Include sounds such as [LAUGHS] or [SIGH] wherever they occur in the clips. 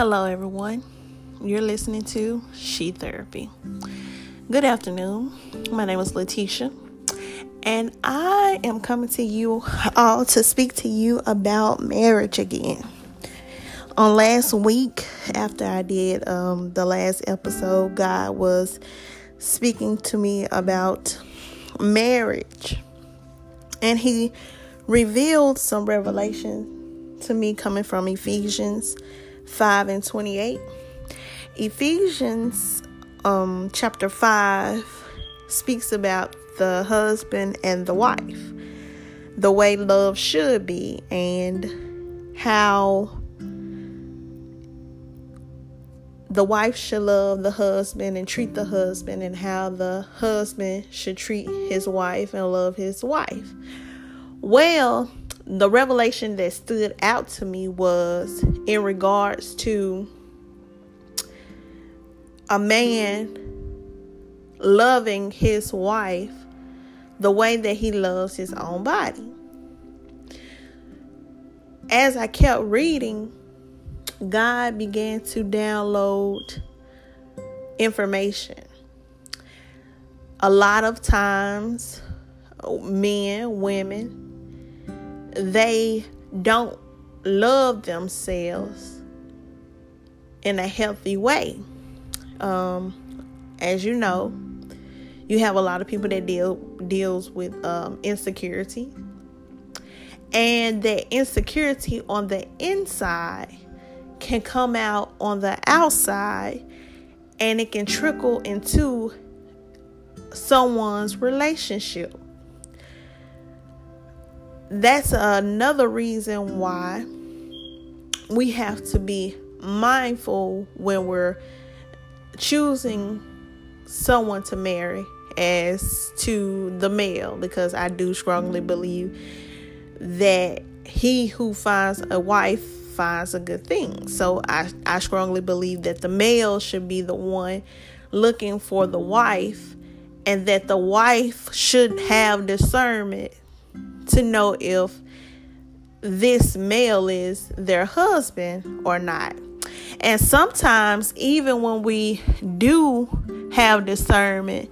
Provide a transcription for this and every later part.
Hello, everyone. You're listening to She Therapy. Good afternoon. My name is Letitia, and I am coming to you all to speak to you about marriage again. On last week, after I did um, the last episode, God was speaking to me about marriage, and He revealed some revelation to me coming from Ephesians 5 and 28. Ephesians um, chapter 5 speaks about the husband and the wife, the way love should be, and how the wife should love the husband and treat the husband, and how the husband should treat his wife and love his wife. Well, the revelation that stood out to me was in regards to a man loving his wife the way that he loves his own body. As I kept reading, God began to download information. A lot of times, men, women, they don't love themselves in a healthy way. Um, as you know, you have a lot of people that deal deals with um, insecurity, and that insecurity on the inside can come out on the outside, and it can trickle into someone's relationship that's another reason why we have to be mindful when we're choosing someone to marry as to the male because I do strongly believe that he who finds a wife finds a good thing. So I, I strongly believe that the male should be the one looking for the wife and that the wife should have discernment to know if this male is their husband or not. And sometimes, even when we do have discernment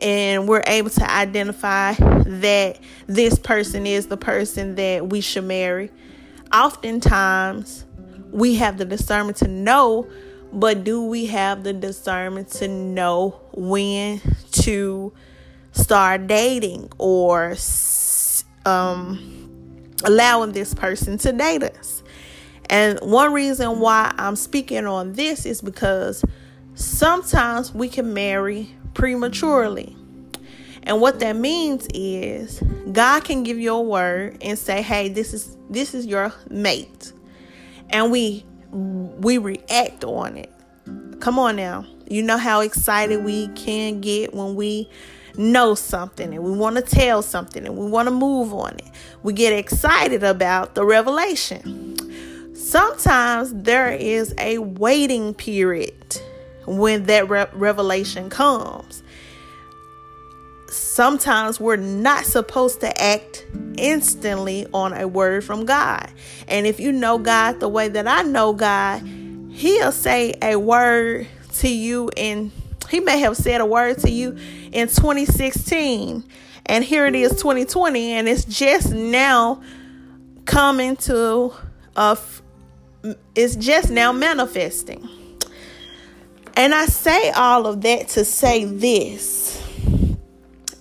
and we're able to identify that this person is the person that we should marry, oftentimes we have the discernment to know, but do we have the discernment to know when to start dating or um, allowing this person to date us. And one reason why I'm speaking on this is because sometimes we can marry prematurely. And what that means is God can give you a word and say, "Hey, this is this is your mate." And we we react on it. Come on now. You know how excited we can get when we know something and we want to tell something and we want to move on it. We get excited about the revelation. Sometimes there is a waiting period when that re- revelation comes. Sometimes we're not supposed to act instantly on a word from God. And if you know God the way that I know God, He'll say a word to you in he may have said a word to you in 2016, and here it is 2020, and it's just now coming to a. It's just now manifesting. And I say all of that to say this.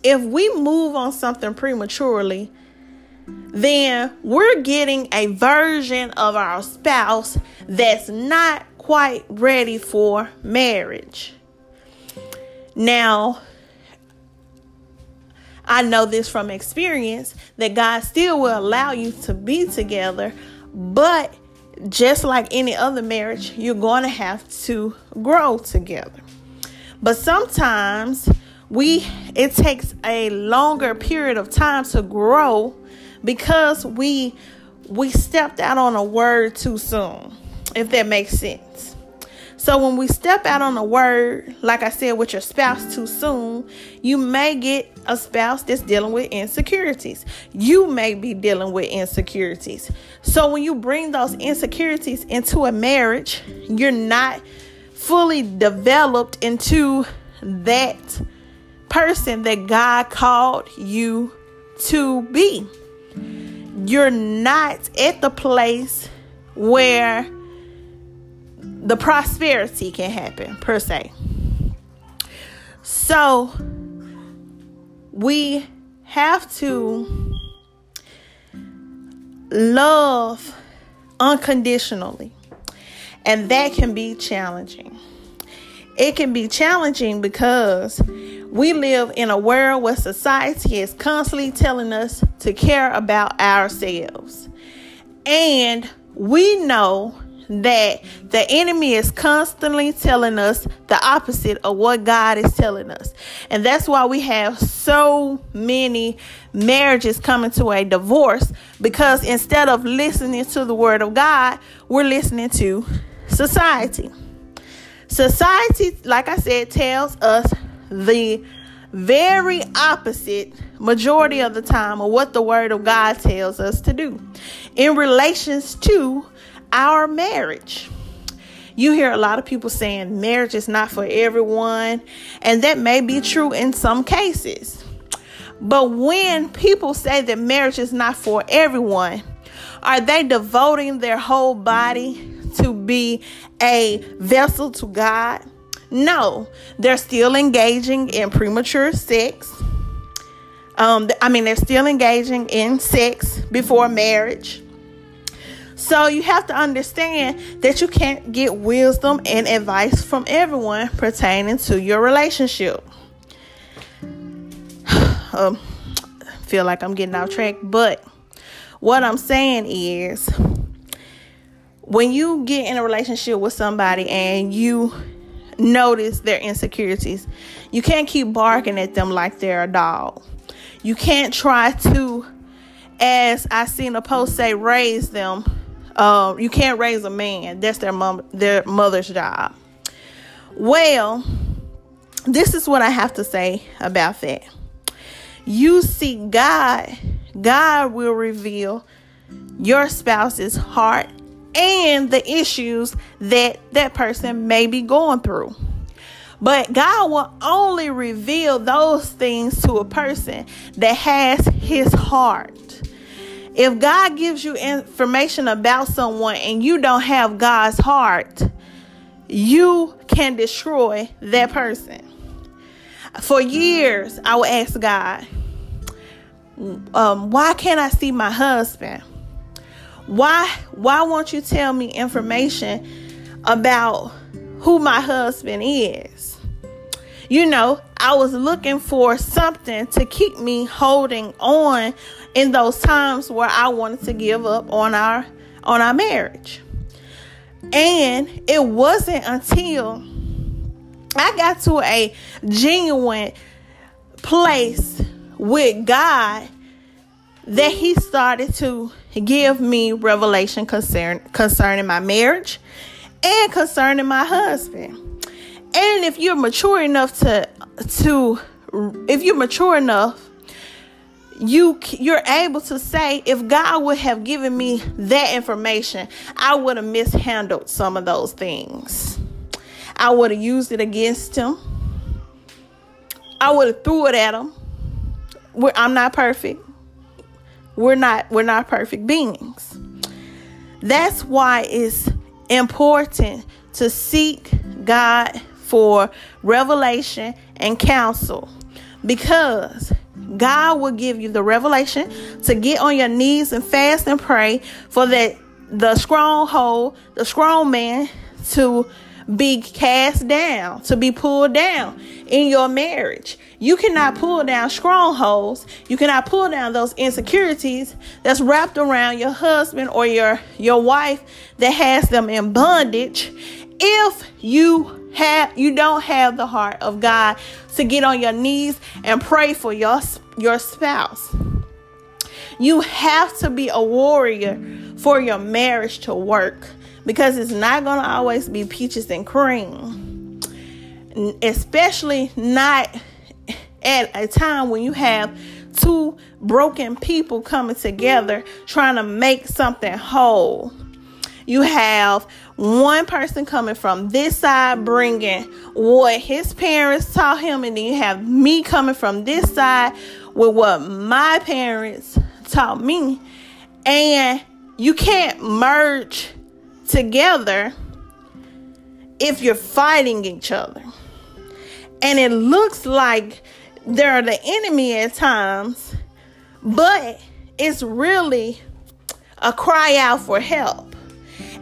If we move on something prematurely, then we're getting a version of our spouse that's not quite ready for marriage. Now, I know this from experience that God still will allow you to be together, but just like any other marriage, you're going to have to grow together. But sometimes we it takes a longer period of time to grow because we we stepped out on a word too soon, if that makes sense. So when we step out on a word, like I said, with your spouse too soon, you may get a spouse that's dealing with insecurities. You may be dealing with insecurities. So when you bring those insecurities into a marriage, you're not fully developed into that person that God called you to be. You're not at the place where the prosperity can happen per se. So we have to love unconditionally, and that can be challenging. It can be challenging because we live in a world where society is constantly telling us to care about ourselves. And we know that the enemy is constantly telling us the opposite of what God is telling us. And that's why we have so many marriages coming to a divorce because instead of listening to the word of God, we're listening to society. Society, like I said, tells us the very opposite majority of the time of what the word of God tells us to do in relations to our marriage. You hear a lot of people saying marriage is not for everyone, and that may be true in some cases. But when people say that marriage is not for everyone, are they devoting their whole body to be a vessel to God? No, they're still engaging in premature sex. Um, I mean, they're still engaging in sex before marriage. So you have to understand that you can't get wisdom and advice from everyone pertaining to your relationship. [SIGHS] um, feel like I'm getting off track, but what I'm saying is when you get in a relationship with somebody and you notice their insecurities, you can't keep barking at them like they're a dog. You can't try to, as I seen a post say, raise them uh, you can't raise a man. That's their mom, their mother's job. Well, this is what I have to say about that. You see God, God will reveal your spouse's heart and the issues that that person may be going through. But God will only reveal those things to a person that has his heart. If God gives you information about someone and you don't have God's heart, you can destroy that person. For years, I would ask God, um, why can't I see my husband? Why why won't you tell me information about who my husband is? You know, I was looking for something to keep me holding on in those times where I wanted to give up on our on our marriage. And it wasn't until I got to a genuine place with God that he started to give me revelation concern, concerning my marriage and concerning my husband. And if you're mature enough to to if you're mature enough you you're able to say if God would have given me that information, I would have mishandled some of those things. I would have used it against him. I would have threw it at him. We're, I'm not perfect. We're not we're not perfect beings. That's why it's important to seek God for revelation and counsel because God will give you the revelation to get on your knees and fast and pray for that the stronghold, the strong man to be cast down, to be pulled down in your marriage. You cannot pull down strongholds. You cannot pull down those insecurities that's wrapped around your husband or your your wife that has them in bondage if you have you don't have the heart of God to get on your knees and pray for your your spouse. You have to be a warrior for your marriage to work because it's not going to always be peaches and cream, especially not at a time when you have two broken people coming together trying to make something whole. You have one person coming from this side bringing what his parents taught him, and then you have me coming from this side with what my parents taught me. And you can't merge together if you're fighting each other. And it looks like they're the enemy at times, but it's really a cry out for help.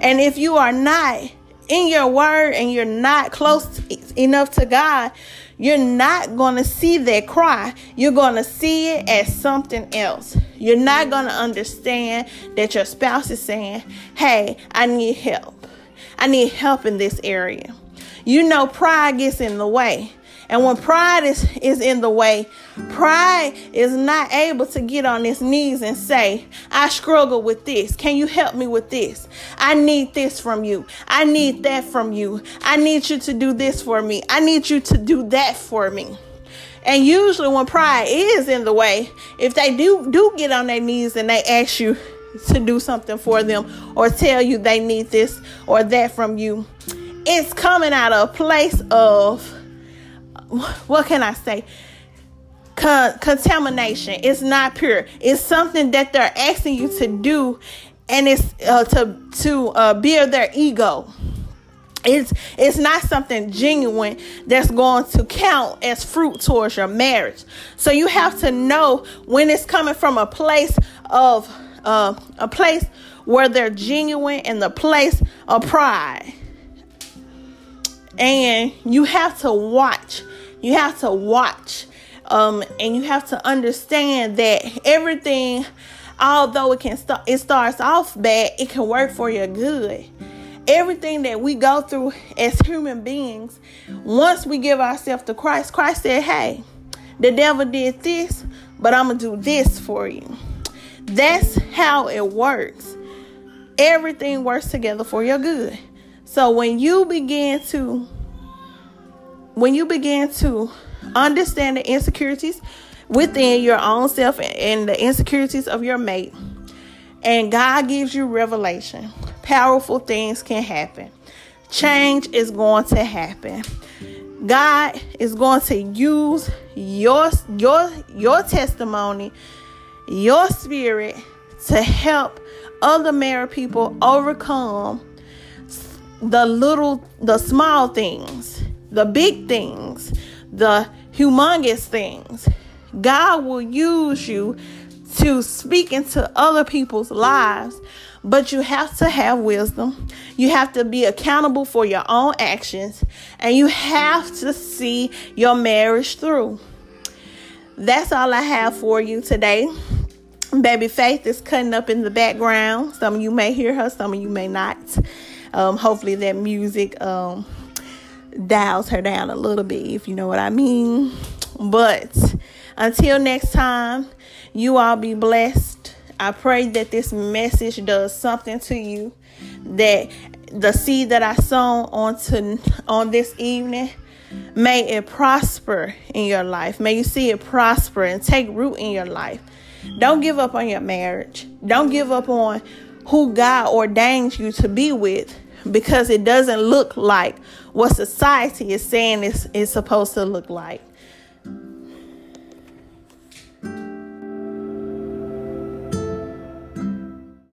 And if you are not in your word and you're not close enough to God, you're not going to see that cry. You're going to see it as something else. You're not going to understand that your spouse is saying, Hey, I need help. I need help in this area. You know, pride gets in the way. And when pride is, is in the way, pride is not able to get on its knees and say, I struggle with this. Can you help me with this? I need this from you. I need that from you. I need you to do this for me. I need you to do that for me. And usually when pride is in the way, if they do do get on their knees and they ask you to do something for them or tell you they need this or that from you, it's coming out of a place of [LAUGHS] what can I say? Con- contamination. It's not pure. It's something that they're asking you to do, and it's uh, to to uh, build their ego. It's it's not something genuine that's going to count as fruit towards your marriage. So you have to know when it's coming from a place of uh, a place where they're genuine and the place of pride. And you have to watch you have to watch um, and you have to understand that everything, although it can start, it starts off bad, it can work for your good. Everything that we go through as human beings, once we give ourselves to Christ, Christ said, Hey, the devil did this, but I'm gonna do this for you. That's how it works. Everything works together for your good. So when you begin to when you begin to understand the insecurities within your own self and the insecurities of your mate, and God gives you revelation, powerful things can happen. Change is going to happen. God is going to use your your your testimony, your spirit to help other married people overcome the little the small things the big things, the humongous things. God will use you to speak into other people's lives, but you have to have wisdom. You have to be accountable for your own actions, and you have to see your marriage through. That's all I have for you today. Baby Faith is cutting up in the background. Some of you may hear her, some of you may not. Um, hopefully, that music um, dials her down a little bit, if you know what I mean. But until next time, you all be blessed. I pray that this message does something to you. That the seed that I sown onto on this evening, may it prosper in your life. May you see it prosper and take root in your life. Don't give up on your marriage. Don't give up on who God ordained you to be with because it doesn't look like what society is saying is, is supposed to look like.